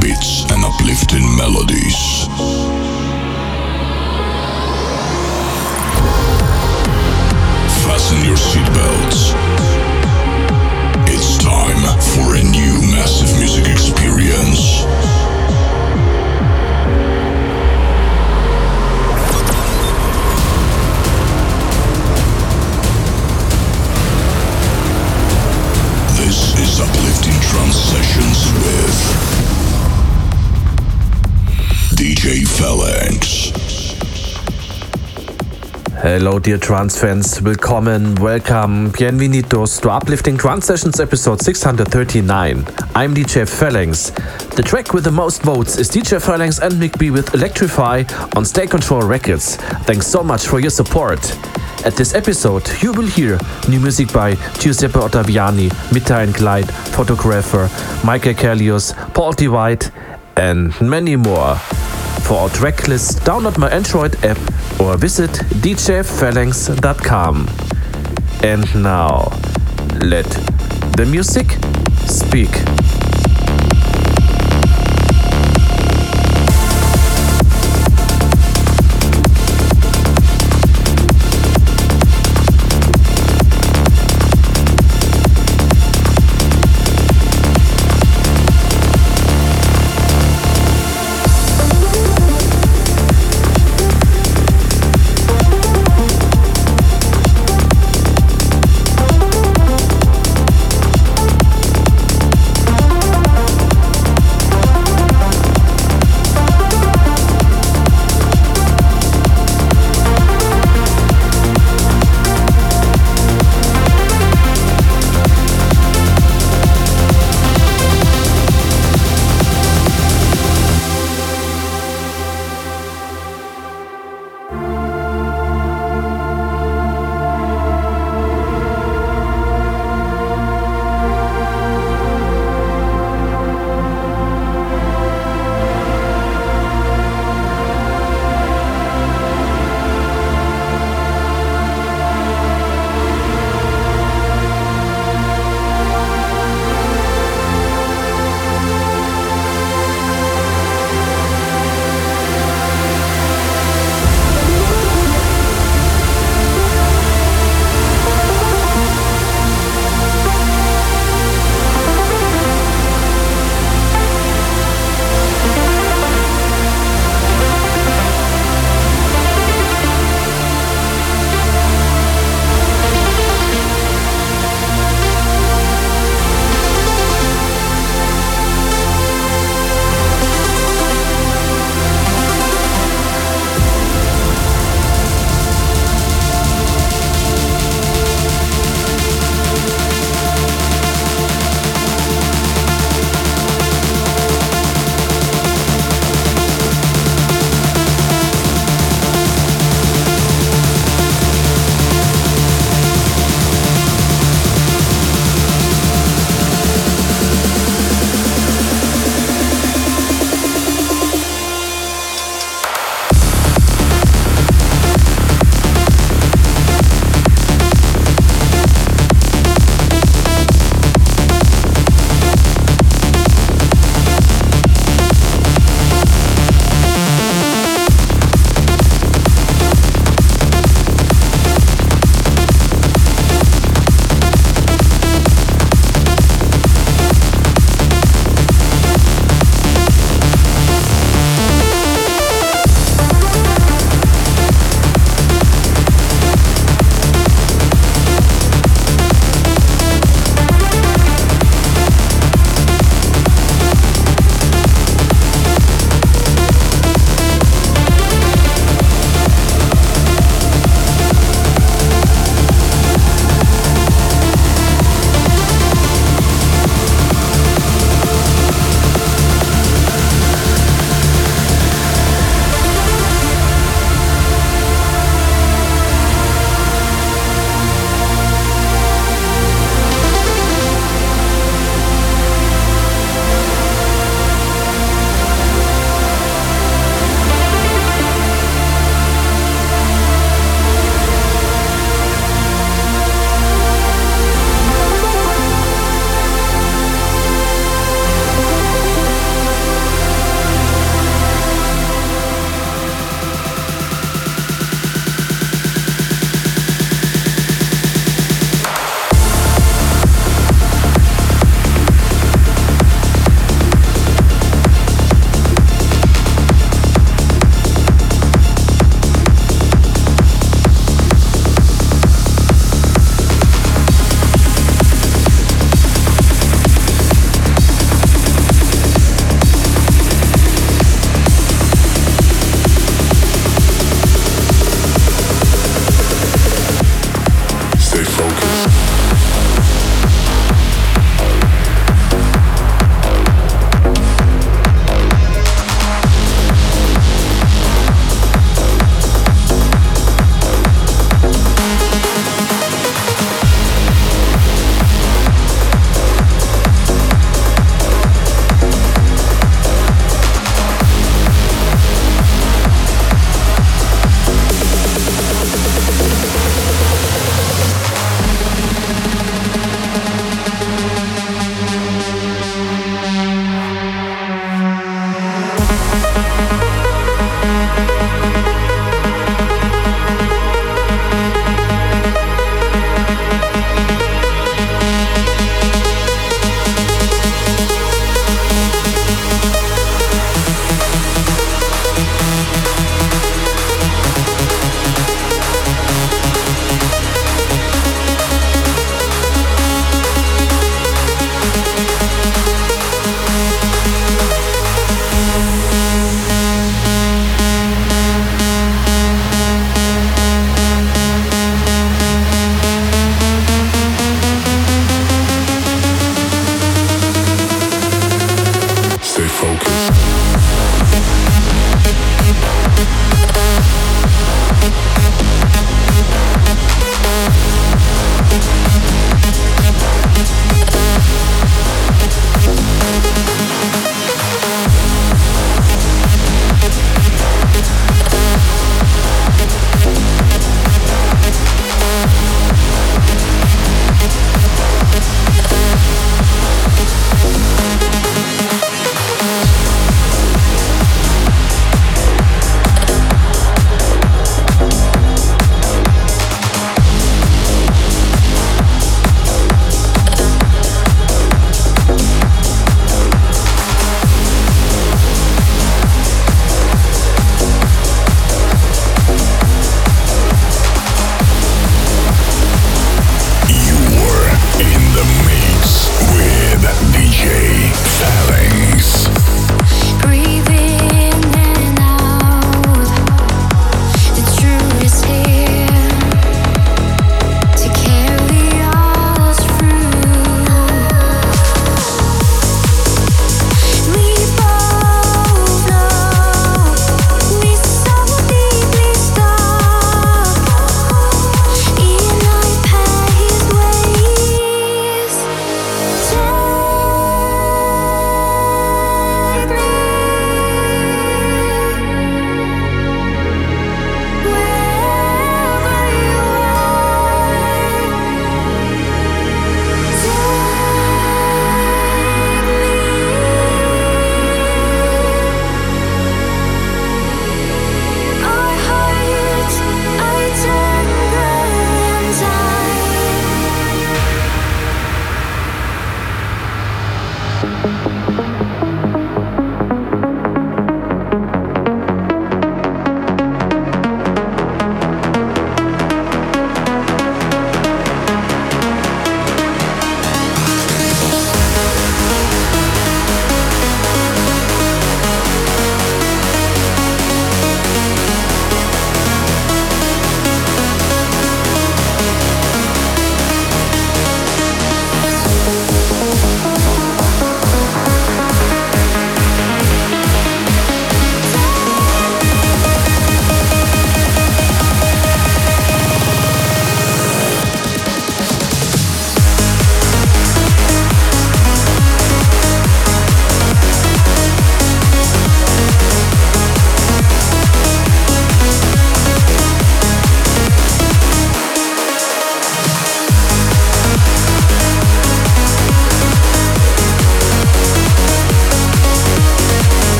beats and uplifting melodies. Hello, dear trance fans. Willkommen, welcome, bienvenidos to Uplifting Trance Sessions episode 639. I'm DJ Phalanx. The track with the most votes is DJ Phalanx and Myk Bee with Electrify on State Control Records. Thanks so much for your support. At this episode, you will hear new music by Giuseppe Ottaviani, Metta and Glyde, Photographer, Michael Kaelios, Paul Di White, and many more. For our track list, download my Android app or visit djphalanx.com. And now, let the music speak.